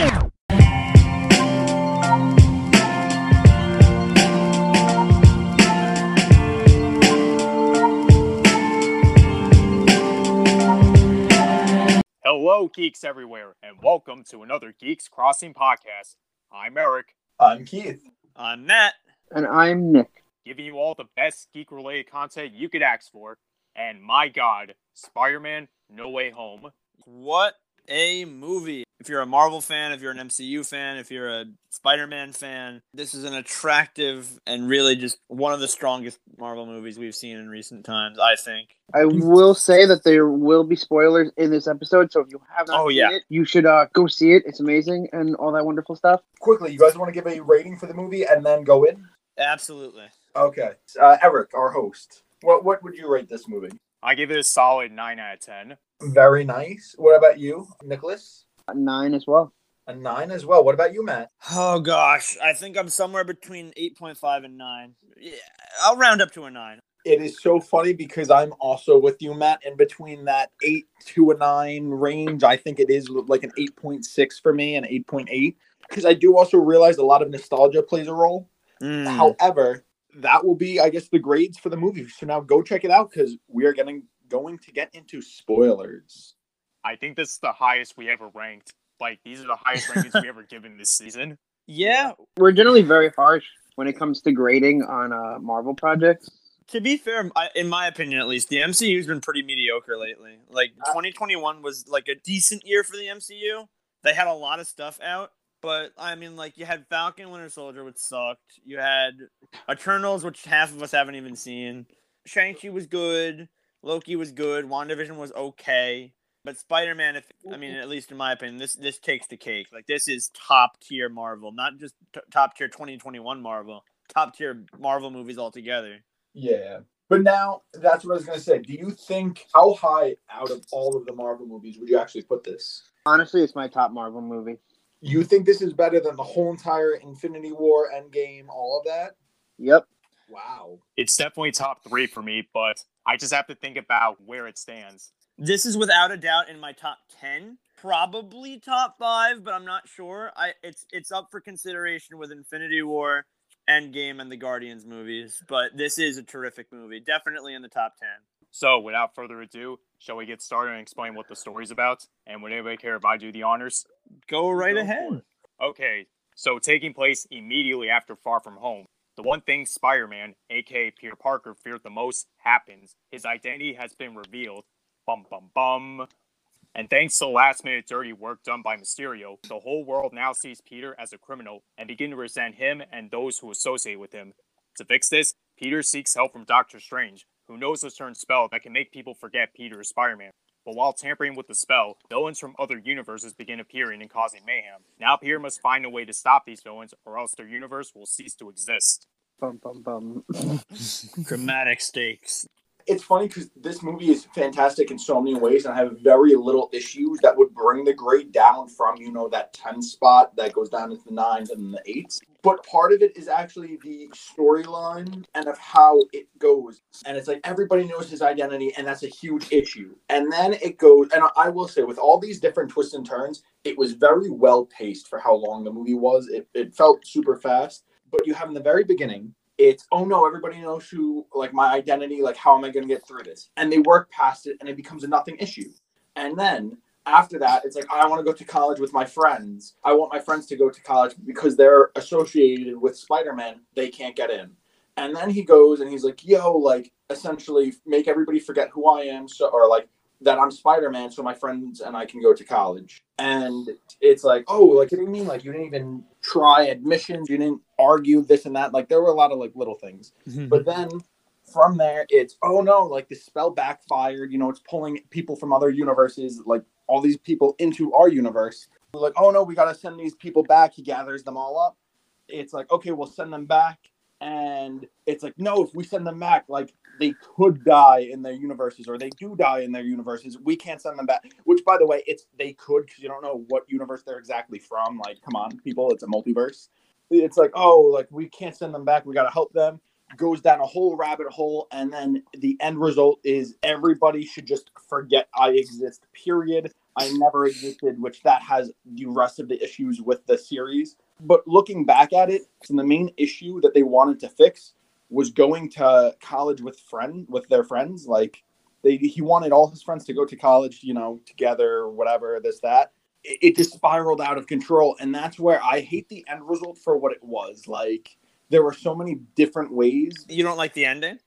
Hello, geeks everywhere, and welcome to another Geeks Crossing podcast. I'm Eric, I'm Keith. I'm Matt. And I'm Nick. giving you all the best geek related content you could ask for. And my god, Spider Man No Way Home. What a movie. If you're a Marvel fan, if you're an MCU fan, if you're a Spider Man fan, this is an attractive and really just one of the strongest Marvel movies we've seen in recent times, I think. I will say that there will be spoilers in this episode, so if you have not Oh, seen yeah. it, you should uh, go see it. It's amazing and all that wonderful stuff. Quickly, you guys want to give a rating for the movie and then go in? Absolutely. Okay. Uh, Eric, our host, what what would you rate this movie? I give it a solid 9 out of 10. Very nice. What about you, Nicholas? A Nine as well. A nine as well. What about you, Matt? Oh gosh, I think I'm somewhere between 8.5 and 9. Yeah, I'll round up to a 9. It is so funny because I'm also with you, Matt. In between that eight to a nine range, I think it is like an eight point six for me, and eight point eight. Because I do also realize a lot of nostalgia plays a role. Mm. However, that will be, I guess, the grades for the movie. So now go check it out because we are getting going to get into spoilers. I think this is the highest we ever ranked. Like, these are the highest rankings we ever given this season. Yeah, We're generally very harsh when it comes to grading on uh, Marvel projects. to be fair, I- in my opinion at least, the MCU's been pretty mediocre lately. Like 2021 was like a decent year for the MCU. They had a lot of stuff out, but I mean, like you had Falcon Winter Soldier, which sucked. You had Eternals, which half of us haven't even seen. Shang Chi was good. Loki was good. WandaVision was okay. But Spider Man, if I mean, at least in my opinion, this this takes the cake. Like this is top tier Marvel, not just t- top tier 2021 Marvel, top tier Marvel movies altogether. Yeah. But now that's what I was gonna say. Do you think how high out of all of the Marvel movies would you actually put this? Honestly, it's my top Marvel movie. You think this is better than the whole entire Infinity War, Endgame, all of that? Yep. Wow. It's definitely top three for me, but I just have to think about where it stands. This is without a doubt in my top ten, probably top five, but I'm not sure. I it's it's up for consideration with Infinity War, Endgame, and the Guardians movies. But this is a terrific movie, definitely in the top ten. So, without further ado, shall we get started and explain what the story's about? And would anybody care if I do the honors? Go right Go ahead. Okay, so taking place immediately after Far From Home, the one thing Spider Man, aka Peter Parker, feared the most happens. His identity has been revealed. Bum bum bum. And thanks to last minute dirty work done by Mysterio, the whole world now sees Peter as a criminal and begin to resent him and those who associate with him. To fix this, Peter seeks help from Doctor Strange, who knows a certain spell that can make people forget Peter is Spider Man. But while tampering with the spell, villains from other universes begin appearing and causing mayhem. Now Peter must find a way to stop these villains, or else their universe will cease to exist. Bum, bum, bum. Dramatic stakes. It's funny because this movie is fantastic in so many ways, and I have very little issues that would bring the grade down from you know that ten spot that goes down into the nines and the eights. But part of it is actually the storyline and of how it goes. And it's like everybody knows his identity, and that's a huge issue. And then it goes, and I will say, with all these different twists and turns, it was very well paced for how long the movie was. It, it felt super fast. But you have in the very beginning, it's oh no, everybody knows who like my identity, like how am I gonna get through this? And they work past it and it becomes a nothing issue. And then after that, it's like I want to go to college with my friends. I want my friends to go to college because they're associated with Spider-Man. They can't get in. And then he goes and he's like, yo, like essentially make everybody forget who I am, so or like that I'm Spider-Man, so my friends and I can go to college. And it's like, oh, like what do you mean? Like you didn't even try admissions, you didn't argue this and that. Like there were a lot of like little things. Mm-hmm. But then from there, it's oh no, like the spell backfired. You know, it's pulling people from other universes, like all these people into our universe. We're like, oh no, we gotta send these people back. He gathers them all up. It's like, okay, we'll send them back. And it's like, no, if we send them back, like they could die in their universes, or they do die in their universes. We can't send them back. Which, by the way, it's they could because you don't know what universe they're exactly from. Like, come on, people, it's a multiverse. It's like, oh, like we can't send them back. We gotta help them goes down a whole rabbit hole and then the end result is everybody should just forget i exist period I never existed, which that has the rest of the issues with the series. But looking back at it, so the main issue that they wanted to fix was going to college with friend with their friends. Like they, he wanted all his friends to go to college, you know, together, whatever, this that. It, it just spiraled out of control, and that's where I hate the end result for what it was. Like there were so many different ways. You don't like the ending?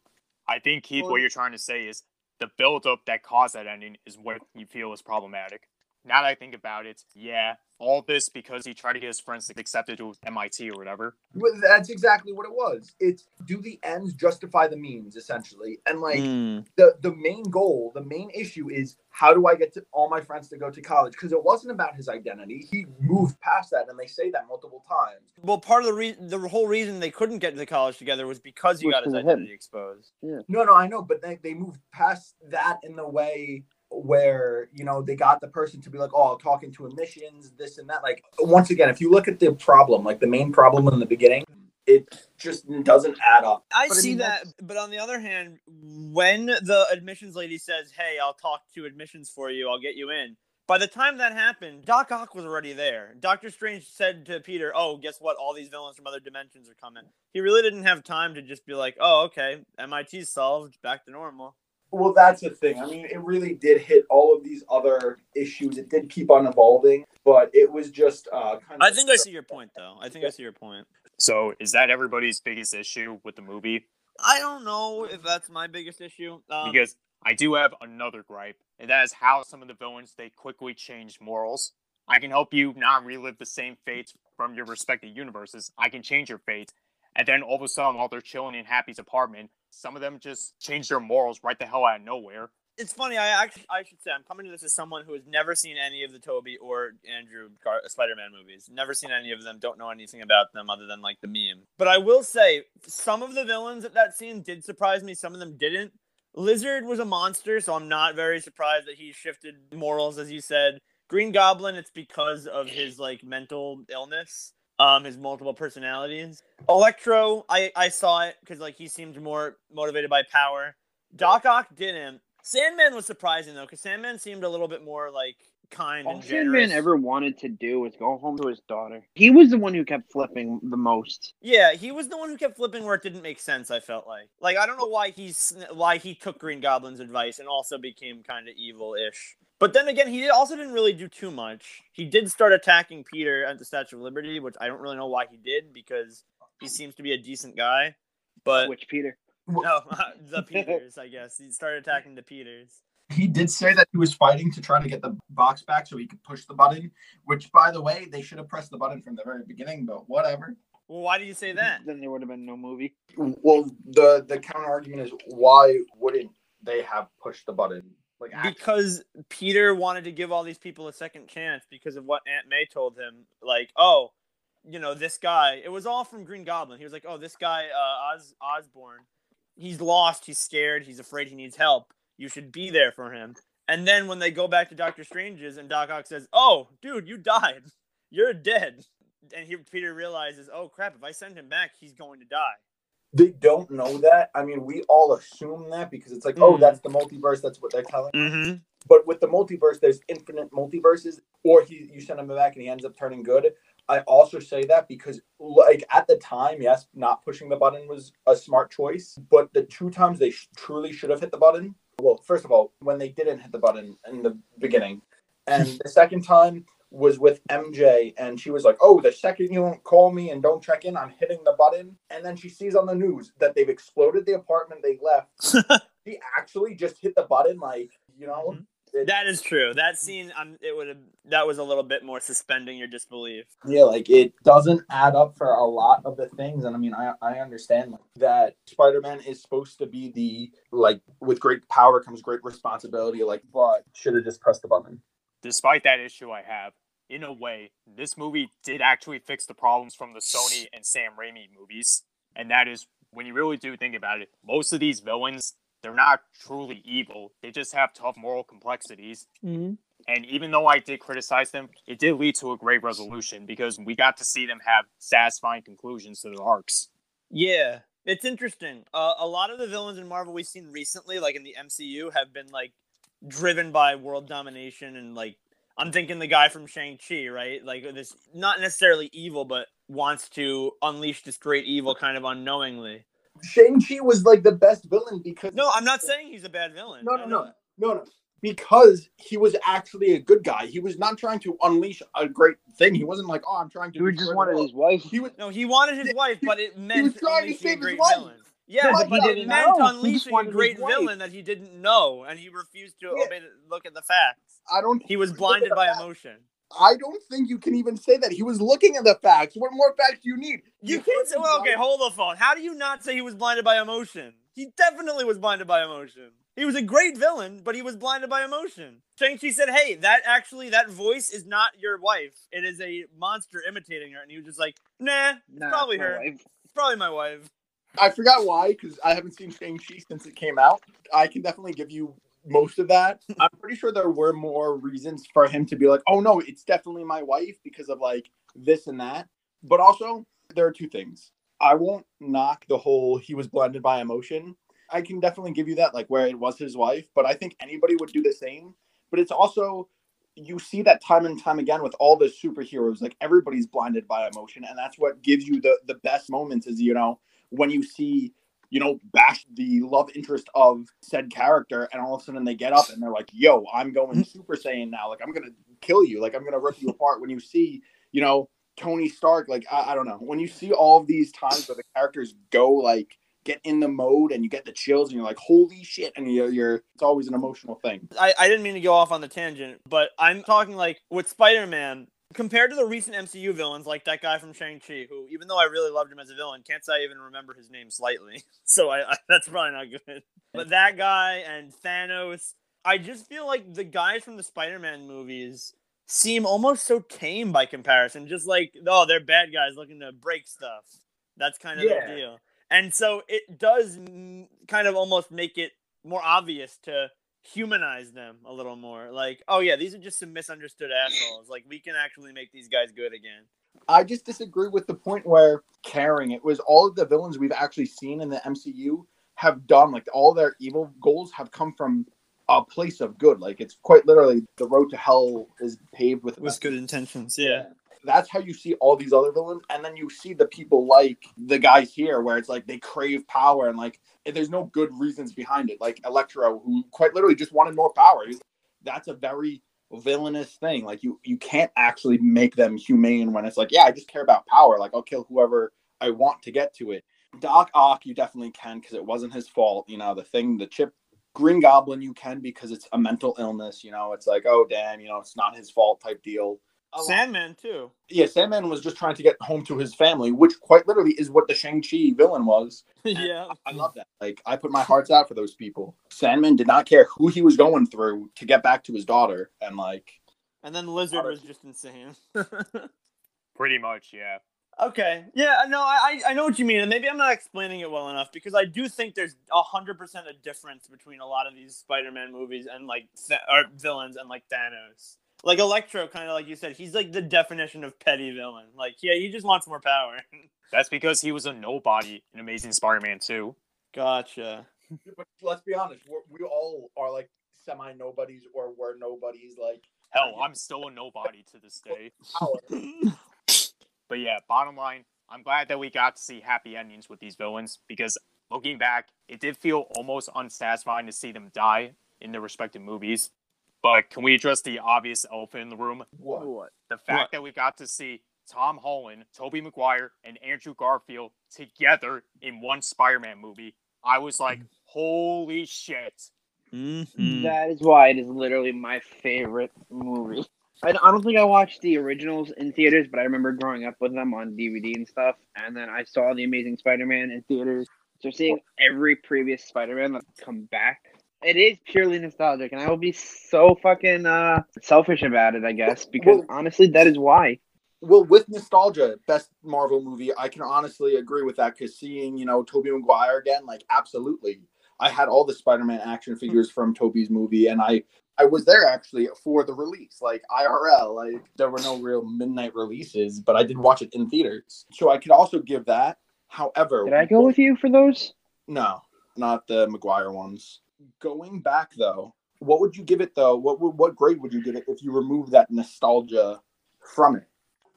I think Keith, what you're trying to say is the build-up that caused that ending is what you feel is problematic. Now that I think about it, yeah, all this because he tried to get his friends to accept it to MIT or whatever. Well, that's exactly what it was. It's do the ends justify the means, essentially, and like Mm. the the main goal, the main issue is how do I get to all my friends to go to college? Because it wasn't about his identity. He moved past that, and they say that multiple times. Well, part of the reason, the whole reason they couldn't get to college together was because he Was got his because of him. identity exposed. No, no, I know, but they they moved past that in the way where you know they got the person to be like, oh, I'm talking to emissions, this and that. Like once again, if you look at the problem, like the main problem in the beginning, it just doesn't add up. I But I see mean, that, but on the other hand, when the admissions lady says, "Hey, I'll talk to admissions for you. I'll get you in." By the time that happened, Doc Ock was already there. Doctor Strange said to Peter, "Oh, guess what? All these villains from other dimensions are coming." He really didn't have time to just be like, "Oh, okay, MIT's solved, back to normal." Well, that's the thing. I mean, it really did hit all of these other issues. It did keep on evolving, but it was just uh, kind of. I think I see your point, though. I think I see your point. So is that everybody's biggest issue with the movie? I don't know if that's my biggest issue. Um, Because I do have another gripe, and that is how some of the villains they quickly change morals. I can help you not relive the same fates from your respective universes. I can change your fate. And then all of a sudden, while they're chilling in Happy's apartment, some of them just change their morals right the hell out of nowhere. it's funny. I actually, I should say, I'm coming to this as someone who has never seen any of the Tobey or Andrew Gar- Spider-Man movies. Never seen any of them. Don't know anything about them other than like the meme. But I will say, some of the villains at that scene did surprise me. Some of them didn't. Lizard was a monster, so I'm not very surprised that he shifted morals, as you said. Green Goblin, it's because of his like mental illness, um, his multiple personalities. Electro, I I saw it because like he seemed more motivated by power. Doc Ock didn't. Sandman was surprising though, because Sandman seemed a little bit more like kind All and generous. Sandman ever wanted to do was go home to his daughter. He was the one who kept flipping the most. Yeah, he was the one who kept flipping where it didn't make sense. I felt like, like I don't know why he's why he took Green Goblin's advice and also became kind of evil-ish. But then again, he also didn't really do too much. He did start attacking Peter at the Statue of Liberty, which I don't really know why he did because he seems to be a decent guy. But Which Peter? no, the Peters, I guess he started attacking the Peters. He did say that he was fighting to try to get the box back so he could push the button. Which, by the way, they should have pressed the button from the very beginning. But whatever. Well, why do you say that? Then there would have been no movie. Well, the the counter argument is why wouldn't they have pushed the button? Like actually- because Peter wanted to give all these people a second chance because of what Aunt May told him. Like, oh, you know, this guy. It was all from Green Goblin. He was like, oh, this guy, uh, Oz Osborn, he's lost. He's scared. He's afraid. He needs help. You should be there for him. And then when they go back to Doctor Strange's and Doc Ock says, "Oh, dude, you died. You're dead," and he, Peter realizes, "Oh crap! If I send him back, he's going to die." they don't know that. I mean, we all assume that because it's like, oh, Mm. that's the multiverse. That's what they're telling. Mm-hmm. But with the multiverse, there's infinite multiverses. Or he, you send him back and he ends up turning good. I also say that because, like at the time, yes, not pushing the button was a smart choice. But the two times they sh- truly should have hit the button. Well, first of all, when they didn't hit the button in the beginning, and the second time was with MJ, and she was like, "Oh, the second you don't call me and don't check in, I'm hitting the button." And then she sees on the news that they've exploded the apartment they left. she actually just hit the button, like you know. Mm-hmm. It- That is true. That scene, um, it would have. That was a little bit more suspending your disbelief. Yeah, like it doesn't add up for a lot of the things, and I mean, I I understand like, that Spider-Man is supposed to be the like with great power comes great responsibility, like, but should have just pressed the button. Despite that issue I have, in a way, this movie did actually fix the problems from the Sony and Sam Raimi movies. And that is, when you really do think about it, most of these villains, they're not truly evil. They just have tough moral complexities. Mm-hmm. And even though I did criticize them, it did lead to a great resolution because we got to see them have satisfying conclusions to their arcs. Yeah, it's interesting. Uh, a lot of the villains in Marvel we've seen recently, like in the MCU, have been like driven by world domination and like I'm thinking the guy from Shang Chi, right? Like this, not necessarily evil, but wants to unleash this great evil kind of unknowingly. Shang Chi was like the best villain because No, I'm not saying he's a bad villain. No, no, no, no, no. Because he was actually a good guy. He was not trying to unleash a great thing. He wasn't like, oh, I'm trying to. He destroy just wanted his wife. He was. No, he wanted his He- wife, but it meant was trying to unleashing save a his great wife. villain. Yeah, But but he it meant know. Unleashing a great villain that he didn't know, and he refused to Yeah. obey. Look at the facts. I don't. He was blinded by facts. emotion. I don't think you can even say that. He was looking at the facts. What more facts do you need? You heard can't say, well, okay, hold the phone. How do you not say he was blinded by emotion? He definitely was blinded by emotion. He was a great villain, but he was blinded by emotion. Shang-Chi said, hey, that actually, that voice is not your wife. It is a monster imitating her. And he was just like, nah, it's Nah, probably her. wife. It's probably my wife. I forgot why because I haven't seen Shang Chi since it came out. I can definitely give you most of that. I'm pretty sure there were more reasons for him to be like, "Oh no, it's definitely my wife" because of like this and that. But also, there are two things. I won't knock the whole he was blinded by emotion. I can definitely give you that, like where it was his wife. But I think anybody would do the same. But it's also you see that time and time again with all the superheroes. Like everybody's blinded by emotion, and that's what gives you the the best moments. Is you know when you see you know bash the love interest of said character, and all of a sudden they get up and they're like, "Yo, I'm going mm-hmm. Super Saiyan now. Like I'm gonna kill you. Like I'm gonna rip you apart." When you see you know Tony Stark, like I, I don't know, when you see all of these times where the characters go like get in the mode and you get the chills and you're like, "Holy shit!" and you're, you're it's always an emotional thing. I, I didn't mean to go off on the tangent, but I'm talking like with Spider Man, compared to the recent MCU villains, like that guy from Shang-Chi, who, even though I really loved him as a villain, can't say I even remember his name slightly. So I, I that's probably not good. But that guy and Thanos, I just feel like the guys from the Spider Man movies seem almost so tame by comparison. Just like, oh, they're bad guys looking to break stuff. That's kind of Yeah. their deal. And so it does kind of almost make it more obvious to humanize them a little more. Like, oh yeah, these are just some misunderstood assholes. Like we can actually make these guys good again. I just disagree with the point where caring it was all of the villains we've actually seen in the MCU have done like all their evil goals have come from a place of good. Like it's quite literally the road to hell is paved with With good intentions, yeah. That's how you see all these other villains, and then you see the people like the guys here, where it's like they crave power and like there's no good reasons behind it. Like Electro, who quite literally just wanted more power. That's a very villainous thing. Like you, you can't actually make them humane when it's like, yeah, I just care about power. Like I'll kill whoever I want to get to it. Doc Ock, you definitely can because it wasn't his fault. You know, the thing, the chip. Green Goblin, you can because it's a mental illness. You know, it's like, oh damn, you know, it's not his fault type deal. A lot- Sandman too. yeah, Sandman was just trying to get home to his family, which quite literally is what the Shang-Chi villain was. yeah. I love that. Like, I put my hearts out for those people. Sandman did not care who he was going through to get back to his daughter. And, like, And then Lizard was just insane. Pretty much, yeah. Okay. Yeah, no, I I I know what you mean, and maybe I'm not explaining it well enough because I do think there's a hundred percent a difference between a lot of these Spider-Man movies and like th- or villains and like Thanos. Like Electro, kind of like you said, he's like the definition of petty villain. Like, yeah, he just wants more power. That's because he was a nobody in Amazing Spider-Man 2. gotcha. but let's be honest, we're, we all are like semi nobodies or were nobodies. Like, Hell, I'm still a nobody to this day. But yeah, bottom line, I'm glad that we got to see happy endings with these villains because looking back, it did feel almost unsatisfying to see them die in their respective movies. But can we address the obvious elephant in the room? what? What? The fact What? that we got to see Tom Holland, Tobey Maguire, and Andrew Garfield together in one Spider-Man movie, I was like, holy shit. Mm-hmm. That is why it is literally my favorite movie. I, I don't think I watched the originals in theaters, but I remember growing up with them on DVD and stuff. And then I saw the Amazing Spider-Man in theaters. So seeing every previous Spider-Man that's come back, it is purely nostalgic, and I will be so fucking uh, selfish about it, I guess, because Well- honestly, that is why. Well, with nostalgia, best Marvel movie, I can honestly agree with that because seeing, you know, Tobey Maguire again, like, absolutely. I had all the Spider-Man action figures from Tobey's movie, and I I was there actually for the release, like IRL. Like there were no real midnight releases, but I did watch it in theaters, so I could also give that. However, Did I go with you for those? No, not the Maguire ones. Going back though, What would you give it though? What what grade would you give it if you remove that nostalgia from it?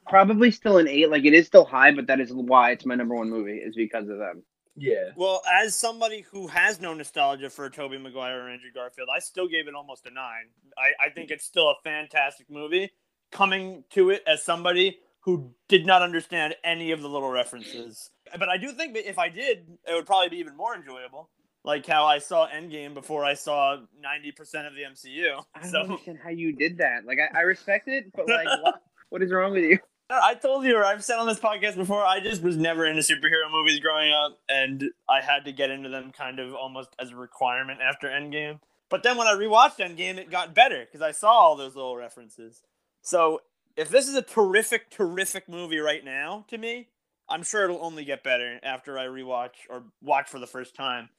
Probably still an eight. Like it is still high, but that is why it's my number one movie is because of them. Yeah. Well, as somebody who has no nostalgia for Tobey Maguire or Andrew Garfield, I still gave it almost a nine. I, I think it's still a fantastic movie. Coming to it as somebody who did not understand any of the little references. But I do think that if I did, it would probably be even more enjoyable. Like how I saw Endgame before I saw 90% of the MCU. I don't So understand how you did that. Like I, I respect it, but like what, what is wrong with you? I told you, or I've said on this podcast before, I just was never into superhero movies growing up, and I had to get into them kind of almost as a requirement after Endgame. But then when I rewatched Endgame, it got better because I saw all those little references. So if this is a terrific, terrific movie right now to me, I'm sure it'll only get better after I rewatch or watch for the first time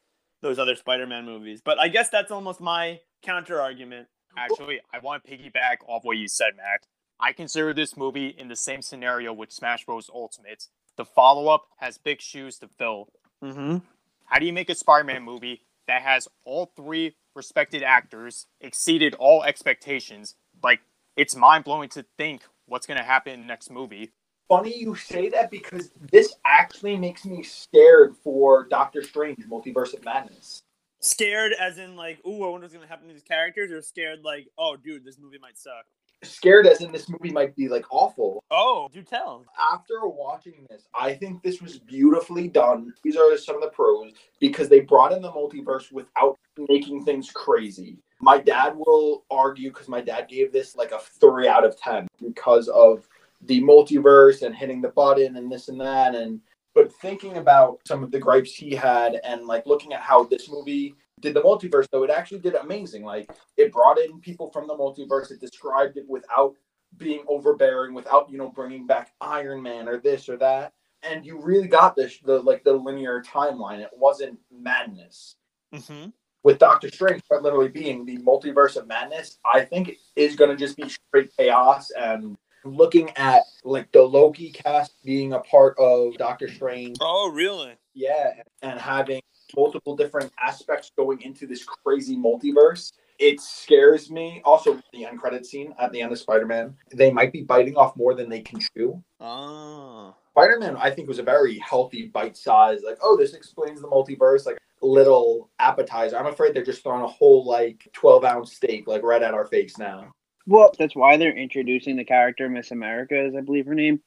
those other Spider-Man movies. But I guess that's almost my counter argument. Actually, I want to piggyback off what you said, Mac. I consider this movie in the same scenario with Smash Bros. Ultimate. The follow up has big shoes to fill. Mm-hmm. How do you make a Spider Man movie that has all three respected actors exceeded all expectations? Like, it's mind blowing to think what's going to happen in the next movie. Funny you say that because this actually makes me scared for Doctor Strange Multiverse of Madness. Scared as in like, ooh, I wonder what's gonna happen to these characters, or scared like, oh, dude, this movie might suck. Scared as in this movie might be like awful. Oh, do tell. After watching this, I think this was beautifully done. These are some of the pros because they brought in the multiverse without making things crazy. My dad will argue because my dad gave this like a three out of ten because of the multiverse and hitting the button and this and that and but thinking about some of the gripes he had and like looking at how this movie did the multiverse though it actually did amazing like it brought in people from the multiverse it described it without being overbearing without you know bringing back iron man or this or that and you really got this the like the linear timeline it wasn't madness Mm-hmm. with Doctor Strange quite literally being the multiverse of madness, I think it is going to just be straight chaos. And looking at like the Loki cast being a part of Doctor Strange, Oh, really? yeah, and having multiple different aspects going into this crazy multiverse, it scares me. Also, the end credit scene at the end of Spider Man, they might be biting off more than they can chew. Ah. Oh. Spider Man, I think, was a very healthy bite size. Like, oh, this explains the multiverse. Like, little appetizer. I'm afraid they're just throwing a whole like 12 ounce steak like right at our face now. Well, that's why they're introducing the character Miss America, is I believe her name.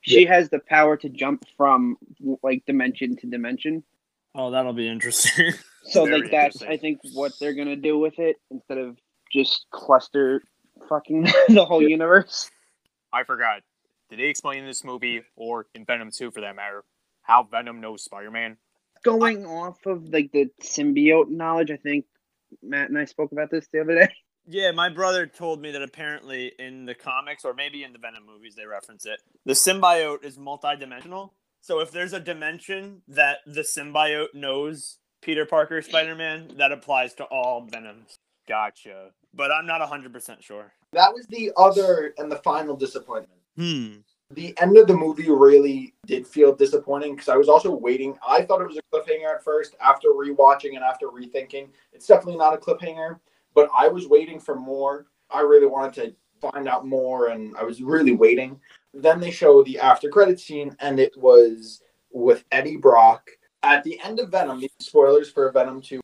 She has the power to jump from like dimension to dimension. Oh, that'll be interesting. So Very like that's. I think what they're gonna do with it instead of just cluster fucking the whole universe. I forgot. Did they explain in this movie, or in Venom 2 for that matter, how Venom knows Spider Man? Going off of like the symbiote knowledge, I think Matt and I spoke about this the other day. Yeah, my brother told me that apparently in the comics or maybe in the Venom movies they reference it. The symbiote is multidimensional. So if there's a dimension that the symbiote knows Peter Parker Spider-Man, that applies to all Venoms. Gotcha. But I'm not 100% sure. That was the other and the final disappointment. Hmm. The end of the movie really did feel disappointing because I was also waiting. I thought it was a cliffhanger at first. After rewatching and after rethinking, it's definitely not a cliffhanger, but I was waiting for more. I really wanted to find out more, and I was really waiting. Then they show the after credit scene, and it was with Eddie Brock. At the end of Venom, spoilers for Venom 2,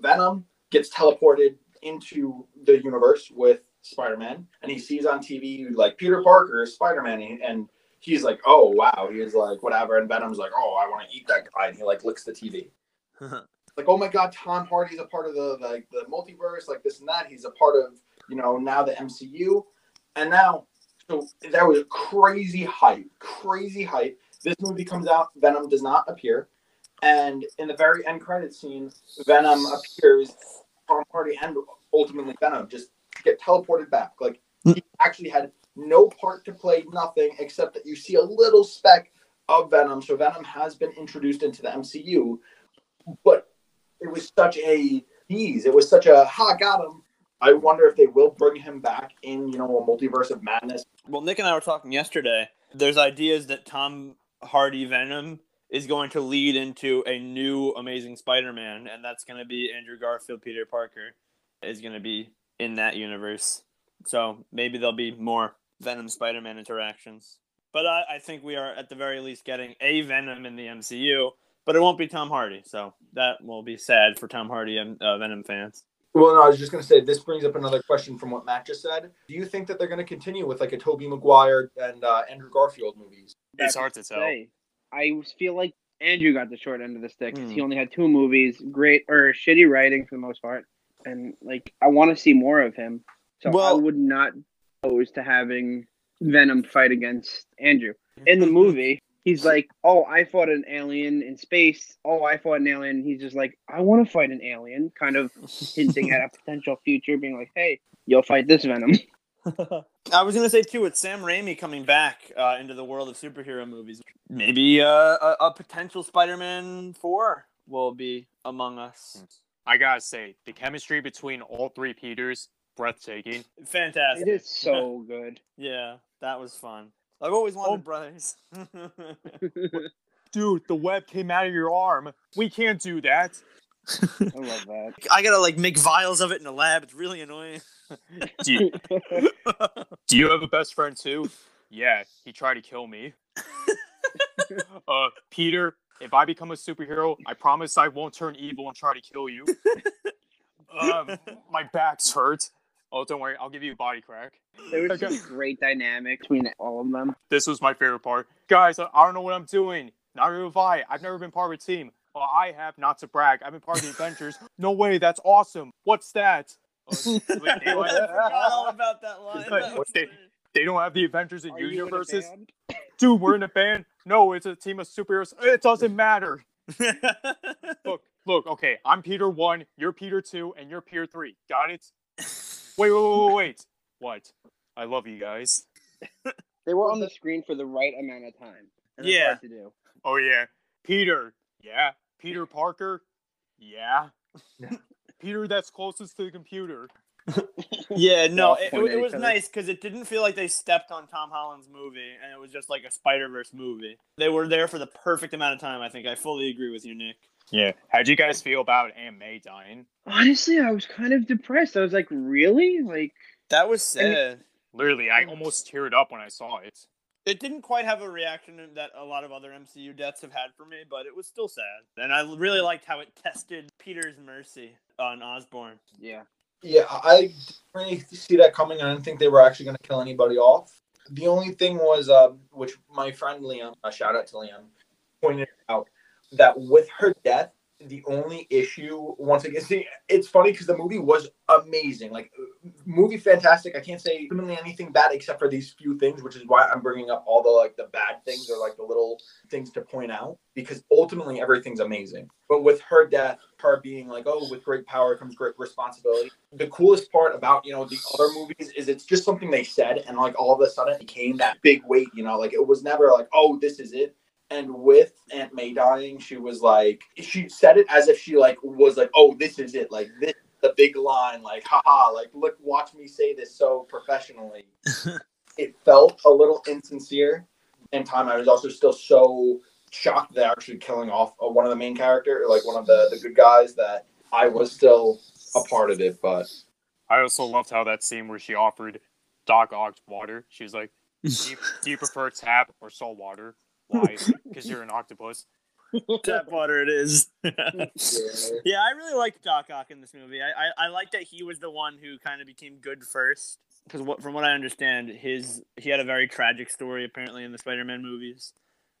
Venom gets teleported into the universe with Spider-Man, and he sees on TV like Peter Parker, Spider-Man, and he's like, "Oh wow," he's like, "Whatever," and Venom's like, "Oh, I want to eat that guy," and he like licks the TV. Like, oh my God, Tom Hardy's a part of the like the multiverse, like this and that. He's a part of you know now the MCU, and now so there was a crazy hype, crazy hype. This movie comes out, Venom does not appear, and in the very end credit scene, Venom appears. Tom Hardy and ultimately Venom just get teleported back. Like he actually had no part to play, nothing except that you see a little speck of Venom. So Venom has been introduced into the MCU, but it was such a tease. It was such a ha got him. I wonder if they will bring him back in, you know, a multiverse of madness. Well, Nick and I were talking yesterday. There's ideas that Tom Hardy Venom is going to lead into a new Amazing Spider-Man, and that's going to be Andrew Garfield, Peter Parker, is going to be in that universe. So maybe there'll be more Venom Spider Man interactions. But I, I think we are at the very least getting a Venom in the MCU, but it won't be Tom Hardy. So that will be sad for Tom Hardy and uh, Venom fans. Well, no, I was just going to say this brings up another question from what Matt just said. Do you think that they're going to continue with like a Tobey Maguire and uh, Andrew Garfield movies? It's hard to tell. Say, I feel like Andrew got the short end of the stick 'cause he Hmm. only had two movies, great or shitty writing for the most part, and like I want to see more of him. So I would not opposed to having Venom fight against Andrew in the movie. He's like, "Oh, I fought an alien in space. Oh, I fought an alien." He's just like, "I want to fight an alien," kind of hinting at a potential future, being like, "Hey, you'll fight this Venom." I was gonna say too, with Sam Raimi coming back uh, into the world of superhero movies, maybe uh, a, a potential Spider-Man four will be among us. I gotta say, the chemistry between all three Peters, breathtaking. Fantastic! it is so good. Yeah, that was fun. I've always wanted oh. brothers. Dude, the web came out of your arm. We can't do that. I love that. I gotta like make vials of it in the lab. It's really annoying. Do you, do you have a best friend too? Yeah, he tried to kill me. uh, Peter, if I become a superhero, I promise I won't turn evil and try to kill you. um, my back's hurt. Oh, don't worry, I'll give you a body crack. There was Okay. just great dynamic between all of them. This was my favorite part. Guys, I I don't know what I'm doing. Neither have I. I've never been part of a team. Well, I have, not to brag. I've been part of the Avengers. No way, that's awesome. What's that? Uh, wait, they, I don't, forgot all about that line. That They- they don't have the Avengers in Are you in universes. Dude, we're in a band. No, it's a team of superheroes. It doesn't matter. Look, look, okay. I'm Peter one, you're Peter two, and you're Peter three. Got it? Wait, wait, wait, wait, wait. What? I love you guys. They were on the screen for the right amount of time. And Yeah. to do. Oh yeah. Peter. Yeah. Peter Parker. Yeah. Peter that's closest to the computer. Yeah, no, all it, it was nice because it didn't feel like they stepped on Tom Holland's movie and it was just like a Spider Verse movie. They were there for the perfect amount of time. I think I fully agree with you, Nick. Yeah. How'd you guys feel about Aunt May dying? Honestly, I was kind of depressed. I was like, really? Like, That was And- sad. Literally, I almost teared up when I saw it. It didn't quite have a reaction that a lot of other MCU deaths have had for me, but it was still sad. And I really liked how it tested Peter's mercy on Osborn. yeah. Yeah, I didn't really see that coming. I didn't think they were actually going to kill anybody off. The only thing was, uh, which my friend Liam, a shout out to Liam, pointed out that with her death, the only issue, once again, see, it's funny because the movie was amazing. Like, movie fantastic. I can't say really anything bad except for these few things, which is why I'm bringing up all the like the bad things or like the little things to point out because ultimately everything's amazing. But with her death, her being like, oh, with great power comes great responsibility. The coolest part about you know the other movies is it's just something they said, and like all of a sudden it became that big weight. You know, like it was never like, oh, this is it. And with Aunt May dying, she was like, she said it as if she like was like, oh, this is it. Like this, the big line, like, haha, like look, watch me say this so professionally. it felt a little insincere. In time, I was also still so shocked that actually killing off uh, one of the main character, like one of the the good guys, that I was still a part of it. But I also loved how that scene where she offered Doc Ock water. She was like, do you, do you prefer tap or salt water? Why? Because you're an octopus. Tap water it is. yeah, Yeah, I really liked Doc Ock in this movie. I I, I like that he was the one who kind of became good first. Because what, from what I understand, his he had a very tragic story apparently in the Spider-Man movies,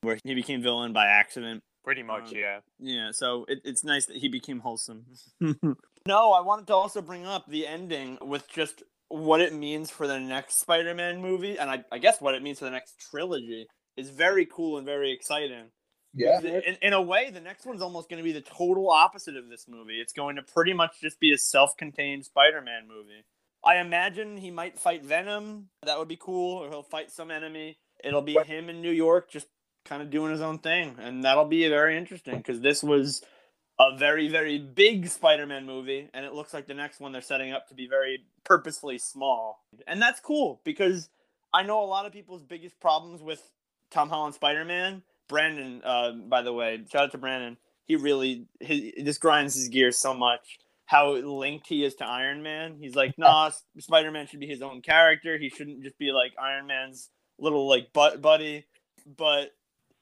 where he became villain by accident. Pretty much, Um, yeah. Yeah, so it, it's nice that he became wholesome. no, I wanted to also bring up the ending with just what it means for the next Spider-Man movie, and I, I guess what it means for the next trilogy is very cool and very exciting. yeah, In, in a way, the next one's almost going to be the total opposite of this movie. It's going to pretty much just be a self-contained Spider-Man movie. I imagine he might fight Venom. That would be cool. Or he'll fight some enemy. It'll be him in New York, just kind of doing his own thing, and that'll be very interesting because this was a very, very big Spider-Man movie, and it looks like the next one they're setting up to be very purposely small, and that's cool because I know a lot of people's biggest problems with Tom Holland Spider-Man. Brandon, uh, by the way, shout out to Brandon. He really his, this grinds his gears so much. how linked he is to Iron Man. He's like, nah, Spider Man should be his own character. He shouldn't just be like Iron Man's little like butt buddy. But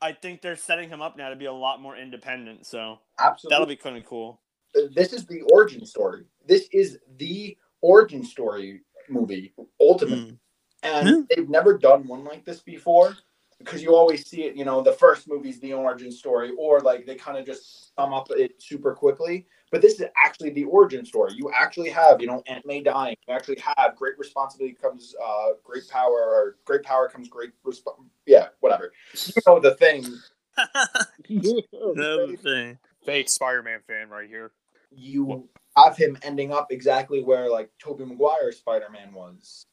I think they're setting him up now to be a lot more independent. So Absolutely. that'll be kind of cool. this is the origin story. This is the origin story movie, ultimately. And Hmm. they've never done one like this before because you always see it, you know, the first movie's the origin story, or like they kind of just sum up it super quickly. But this is actually the origin story. You actually have, you know, Aunt May dying. You actually have great responsibility comes uh, great power, or great power comes great resp- Yeah, whatever. You know the thing. Another thing. Fake Spider-Man fan right here. you have him ending up exactly where like Tobey Maguire Spider-Man was.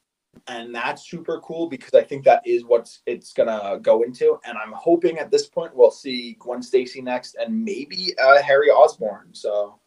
And that's super cool because I think that is what it's gonna go into. And I'm hoping at this point we'll see Gwen Stacy next and maybe uh, Harry Osborn. So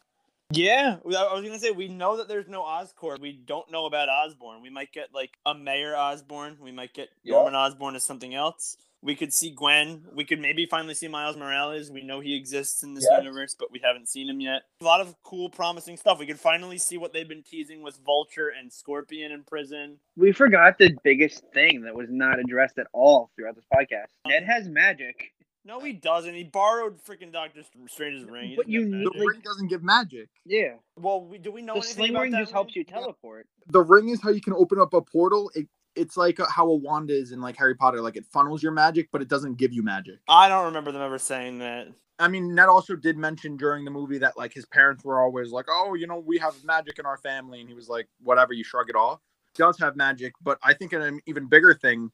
Yeah, I was gonna say we know that there's no Oscorp. We don't know about Osborn. We might get like a Mayor Osborn. We might get Yeah. Norman Osborn as something else. We could see Gwen. We could maybe finally see Miles Morales. We know he exists in this Yes. universe, but we haven't seen him yet. A lot of cool, promising stuff. We could finally see what they've been teasing with Vulture and Scorpion in prison. We forgot the biggest thing that was not addressed at all throughout this podcast. Um, Ned has magic. No, he doesn't. He borrowed freaking Doctor Strange's ring. He But you need- magic. The ring doesn't give magic. Yeah. well, we, do we know the anything sling ring that just helps you teleport. The ring is how you can open up a portal. It, it's like how a wand is in like Harry Potter. Like it funnels your magic, but it doesn't give you magic. I don't remember them ever saying that. I mean, Ned also did mention during the movie that like his parents were always like, "Oh, you know, we have magic in our family," and he was like, "Whatever, you shrug it off." Does have magic, but I think an even bigger thing,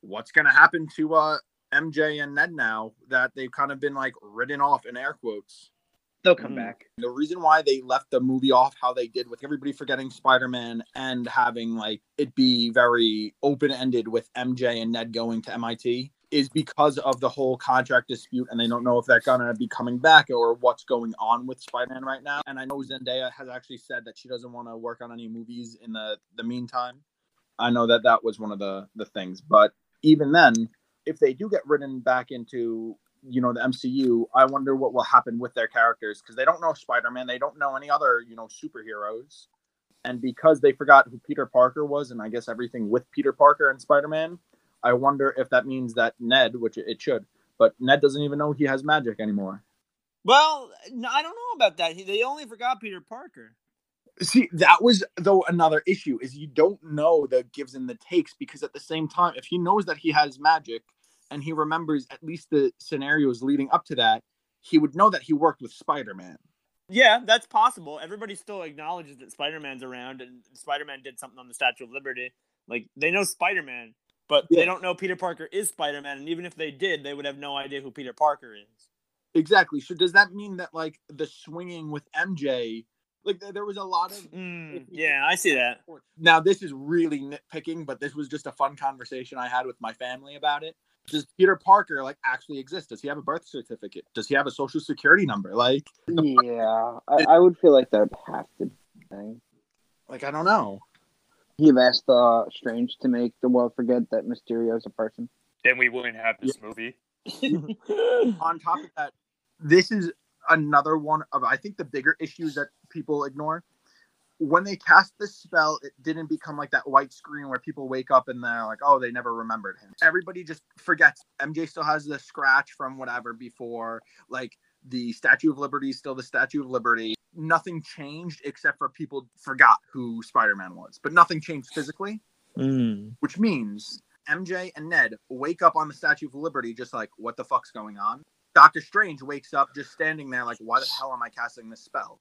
what's gonna happen to uh MJ and Ned now that they've kind of been like written off in air quotes. They'll come Mhm. back. The reason why they left the movie off how they did with everybody forgetting Spider-Man and having like it be very open-ended with MJ and Ned going to MIT is because of the whole contract dispute and they don't know if they're gonna be coming back or what's going on with Spider-Man right now. And I know Zendaya has actually said that she doesn't want to work on any movies in the the meantime. I know that that was one of the the things, but even then, if they do get written back into you know the MCU, I wonder what will happen with their characters because they don't know Spider-Man, they don't know any other you know superheroes, and because they forgot who Peter Parker was, and I guess everything with Peter Parker and Spider-Man, I wonder if that means that Ned, which it should, but Ned doesn't even know he has magic anymore. Well, I don't know about that. They only forgot Peter Parker. See, that was though another issue is you don't know the gives and the takes because at the same time, if he knows that he has magic and he remembers at least the scenarios leading up to that, he would know that he worked with Spider-Man. Yeah, that's possible. Everybody still acknowledges that Spider Man's around and Spider Man did something on the Statue of Liberty. Like, they know Spider Man, but Yeah. they don't know Peter Parker is Spider Man. And even if they did, they would have no idea who Peter Parker is. Exactly. So does that mean that like the swinging with MJ, like there, there was a lot of Mm, yeah, I see that. Now this is really nitpicking, but this was just a fun conversation I had with my family about it. Does Peter Parker like actually exist? Does he have a birth certificate? Does he have a social security number? Like, Yeah, I, I would feel like that would have to. be a thing. like I don't know. You've asked uh, Strange to make the world forget that Mysterio is a person. Then we wouldn't have this movie. on top of that, this is another one of I think the bigger issues that people ignore. When they cast this spell, it didn't become like that white screen where people wake up and they're like, "Oh, they never remembered him." Everybody just forgets. MJ still has the scratch from whatever before. Like the Statue of Liberty is still the Statue of Liberty. Nothing changed except for people forgot who Spider-Man was, but nothing changed physically Mm. which means MJ and Ned wake up on the Statue of Liberty just like, what the fuck's going on? Doctor Strange wakes up just standing there like, why the hell am I casting this spell?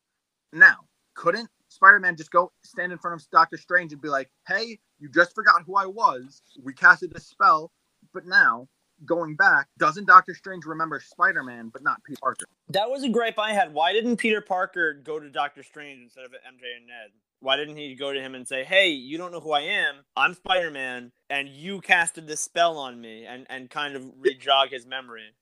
Now, couldn't Spider Man just go stand in front of Doctor Strange and be like, hey, you just forgot who I was. We casted this spell, but now going back, doesn't Doctor Strange remember Spider Man but not Peter Parker? That was a gripe I had. Why didn't Peter Parker go to Doctor Strange instead of MJ and Ned? Why didn't he go to him and say, "Hey, you don't know who I am. I'm Spider-Man, and you casted this spell on me," and and kind of re-jog his memory?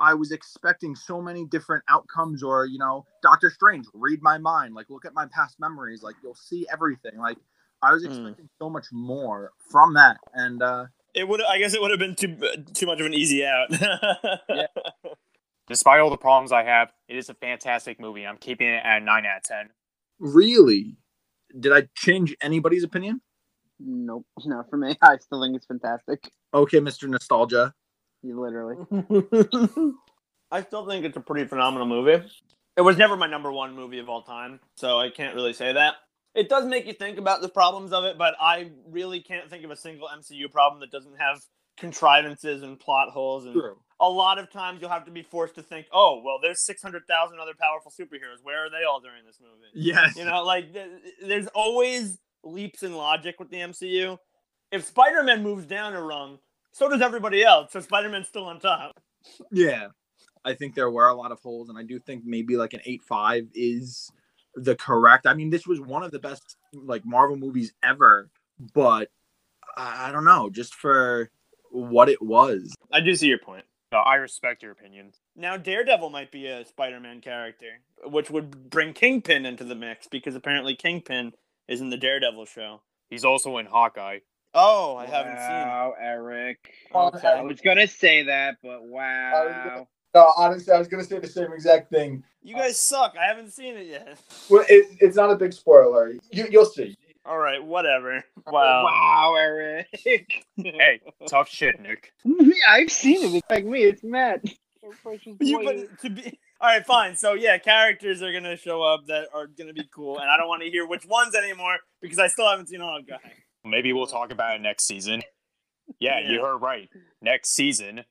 I was expecting so many different outcomes, or you know, Doctor Strange, read my mind, like look at my past memories, like you'll see everything. Like I was Hmm. expecting so much more from that, and uh It would. I guess it would have been too too much of an easy out. Yeah. Despite all the problems I have, it is a fantastic movie. I'm keeping it at 9 out of 10. Really? Did I change anybody's opinion? Nope, not for me. I still think it's fantastic. Okay, Mr. Nostalgia. You literally. I still think it's a pretty phenomenal movie. It was never my number one movie of all time, so I can't really say that. It does make you think about the problems of it, but I really can't think of a single MCU problem that doesn't have contrivances and plot holes. And True. a lot of times you'll have to be forced to think, oh, well, there's 600,000 other powerful superheroes. Where are they all during this movie? Yes. You know, like th- there's always leaps in logic with the MCU. If Spider Man moves down a rung, so does everybody else. So Spider Man's still on top. Yeah. I think there were a lot of holes, and I do think maybe like an 8 5 is the correct. I mean, this was one of the best like Marvel movies ever, but I, I don't know, just for what it was. I do see your point. I respect your opinion. Now Daredevil might be a Spider-Man character, which would bring Kingpin into the mix because apparently Kingpin is in the Daredevil show. He's also in Hawkeye. Oh, I haven't seen. Wow, Eric. Wow. I was gonna say that, but wow. No, honestly, I was gonna say the same exact thing. You guys suck. I haven't seen it yet. Well, it, it's not a big spoiler. You, you'll see. All right, whatever. Wow. Wow, Eric. Hey, tough shit, Nick. I've seen it. It's like me. It's Matt. You but to be all right, fine. So yeah, characters are gonna show up that are gonna be cool, and I don't want to hear which ones anymore because I still haven't seen Hawkeye. Maybe we'll talk about it next season. Yeah, you heard right. Next season.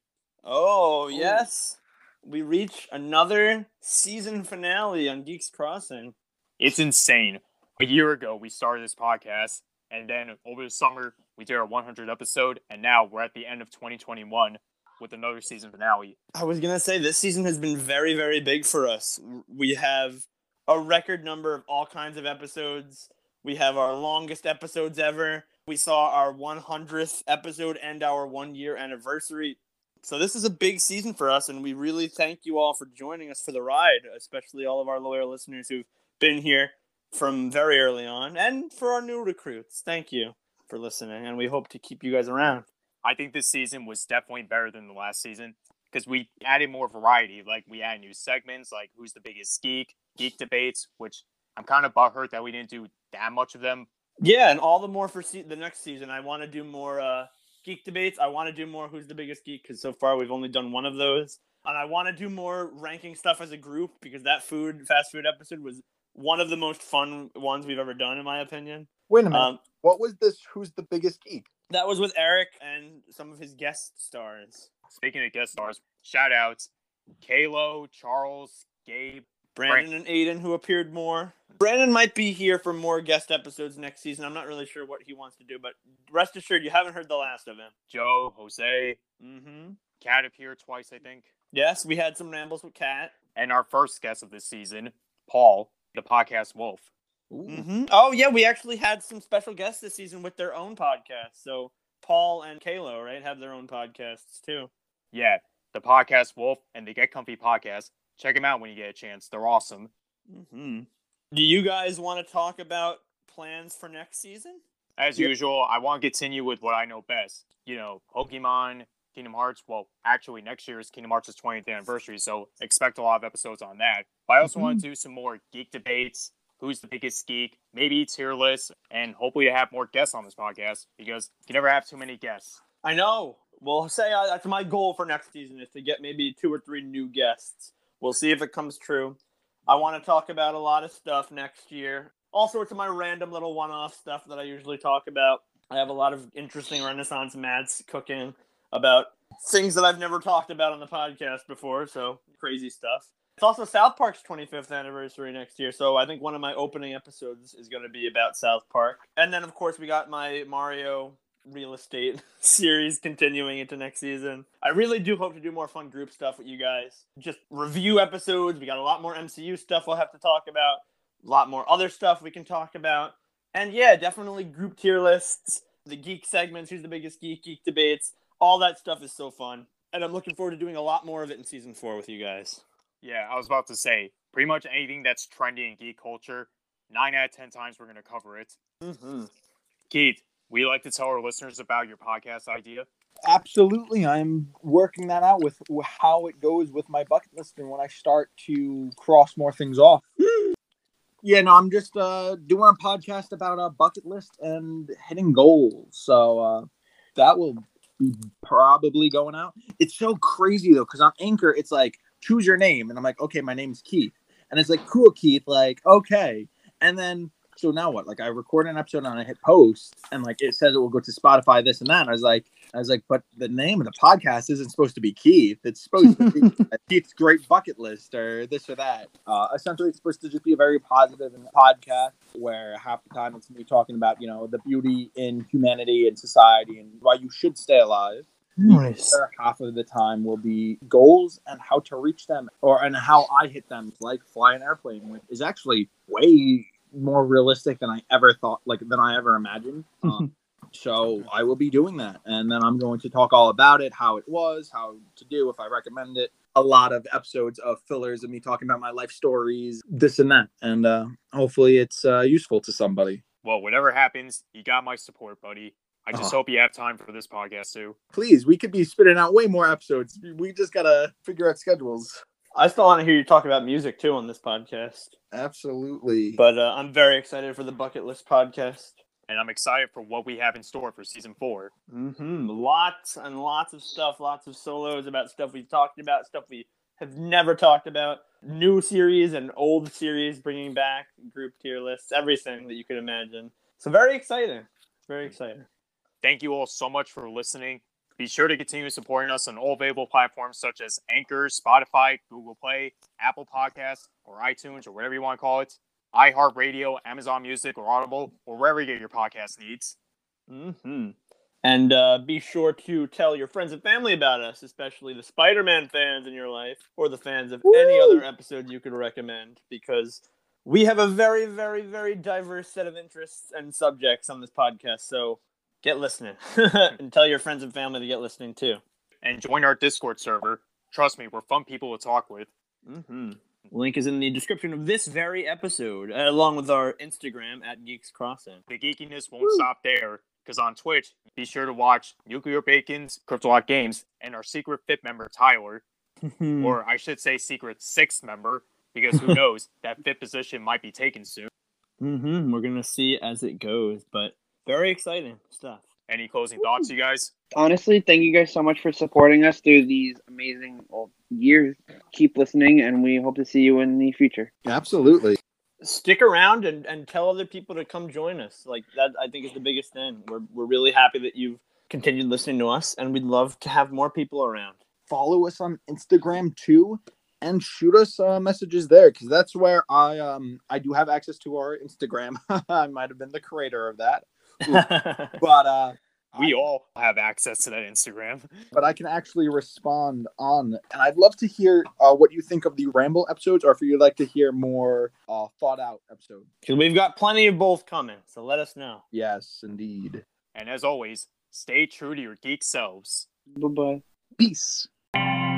Oh yes, we reach another season finale on Geeks Crossing. It's insane. A year ago, we started this podcast, and then over the summer, we did our 100 episode, and now we're at the end of 2021 with another season finale. I was gonna say this season has been very, very big for us. We have a record number of all kinds of episodes. We have our longest episodes ever. We saw our 100th episode and our one year anniversary. So this is a big season for us, and we really thank you all for joining us for the ride, especially all of our loyal listeners who've been here from very early on, and for our new recruits. Thank you for listening, and we hope to keep you guys around. I think this season was definitely better than the last season because we added more variety. Like we added new segments, like who's the biggest geek, geek debates, which I'm kind of butthurt that we didn't do that much of them. Yeah, and all the more for se- the next season. I want to do more uh, geek debates. I want to do more who's the biggest geek because so far we've only done one of those. And I want to do more ranking stuff as a group because that food fast food episode was one of the most fun ones we've ever done, in my opinion. Wait a minute. Um, what was this? Who's the biggest geek? that was with Eric and some of his guest stars, Speaking of guest stars, shout outs Kalo, Charles, Gabe. Brandon and Aiden, who appeared more. Brandon might be here for more guest episodes next season. I'm not really sure what he wants to do, but rest assured, you haven't heard the last of him. Joe, Jose, Mm-hmm. Cat appeared twice, I think. Yes, we had some rambles with Cat. And our first guest of this season, Paul, the podcast Wolf. Mm-hmm. Oh yeah, we actually had some special guests this season with their own podcast. So Paul and Kalo, right, have their own podcasts too. Yeah, the podcast Wolf and the Get Comfy podcast. Check them out when you get a chance. They're awesome. Mm-hmm. Do you guys want to talk about plans for next season? As Yep. usual, I want to continue with what I know best. You know, Pokemon, Kingdom Hearts. Well, actually, next year is Kingdom Hearts' 20th anniversary, so expect a lot of episodes on that. But I also want to do some more geek debates. Who's the biggest geek? Maybe tier lists, and hopefully to have more guests on this podcast because you never have too many guests. I know. Well, say uh, that's my goal for next season is to get maybe two or three new guests. We'll see if it comes true. I want to talk about a lot of stuff next year. All sorts of my random little one-off stuff that I usually talk about. I have a lot of interesting Renaissance Mads cooking about things that I've never talked about on the podcast before. So crazy stuff. It's also South Park's 25th anniversary next year, so I think one of my opening episodes is going to be about South Park. And then, of course, we got my Mario real estate series continuing into next season. I really do hope to do more fun group stuff with you guys. Just review episodes. We got a lot more MCU stuff we'll have to talk about, a lot more other stuff we can talk about. And yeah, definitely group tier lists, the geek segments, who's the biggest geek, geek debates. All that stuff is so fun. And I'm looking forward to doing a lot more of it in season four with you guys. Yeah, I was about to say pretty much anything that's trendy in geek culture. Nine out of ten times we're gonna cover it. Mm-hmm. Keith, we like to tell our listeners about your podcast idea. Absolutely, I'm working that out with with how it goes with my bucket list and when I start to cross more things off. Yeah, no, I'm just uh doing a podcast about a bucket list and hitting goals. So uh that will be probably going out. It's so crazy though, because on Anchor, it's like choose your name, and I'm like, okay, my name's Keith, and it's like cool, Keith, like okay, and then so now what? Like I record an episode and I hit post, and like it says it will go to Spotify, this and that. And I was like, I was like, but the name of the podcast isn't supposed to be Keith. It's supposed to be Keith's Great Bucket List or this or that. Uh, essentially, it's supposed to just be a very positive podcast where half the time it's me talking about you know the beauty in humanity and society and why you should stay alive. Nice. other half of the time will be goals and how to reach them or and how I hit them like fly an airplane which is actually way more realistic than I ever thought like than I ever imagined. Um, so I will be doing that. And then I'm going to talk all about it how it was how to do if I recommend it. A lot of episodes of fillers of me talking about my life stories this and that. And uh hopefully it's uh useful to somebody. Well, whatever happens, you got my support, buddy. I just Uh-huh. hope you have time for this podcast too. please we could be spitting out way more episodes. We just gotta figure out schedules I still want to hear you talk about music too on this podcast. Absolutely. But uh, I'm very excited for the Bucket List podcast. And I'm excited for what we have in store for season four. Mm-hmm. Lots and lots of stuff, lots of solos about stuff we've talked about, stuff we have never talked about, new series and old series bringing back group tier lists, everything that you could imagine. So very exciting. Very exciting. Thank you all so much for listening. Be sure to continue supporting us on all available platforms such as Anchor, Spotify, Google Play, Apple Podcasts, or iTunes, or whatever you want to call it, iHeartRadio, Amazon Music, or Audible, or wherever you get your podcast needs. Mm-hmm. And uh, be sure to tell your friends and family about us, especially the Spider-Man fans in your life, or the fans of any other episode you could recommend, because we have a very, very, very diverse set of interests and subjects on this podcast. So get listening, and tell your friends and family to get listening too. And join our Discord server. Trust me, we're fun people to talk with. Mm-hmm. Link is in the description of this very episode, along with our Instagram at Geeks Crossing. The geekiness won't stop there, because on Twitch, be sure to watch Nuclear Bacon's Cryptolock Games and our secret fit member, Tyler, or I should say secret sixth member, because who knows, that fifth position might be taken soon. Mm-hmm. We're gonna see as it goes, but very exciting stuff. Any closing thoughts, you guys? Honestly, thank you guys so much for supporting us through these amazing well, years. Keep listening, and we hope to see you in the future. Absolutely. Stick around and, and tell other people to come join us. Like that, I think is the biggest thing. We're we're really happy that you've continued listening to us, and we'd love to have more people around. Follow us on Instagram too and shoot us uh, messages there because that's where I um I do have access to our Instagram. I might have been the creator of that. But uh We I- all have access to that Instagram. but I can actually respond on and I'd love to hear uh, what you think of the ramble episodes or if you'd like to hear more uh thought out episodes. Because we've got plenty of both coming, so let us know. Yes, indeed. And as always, stay true to your geek selves. Bye bye. Peace. Bye.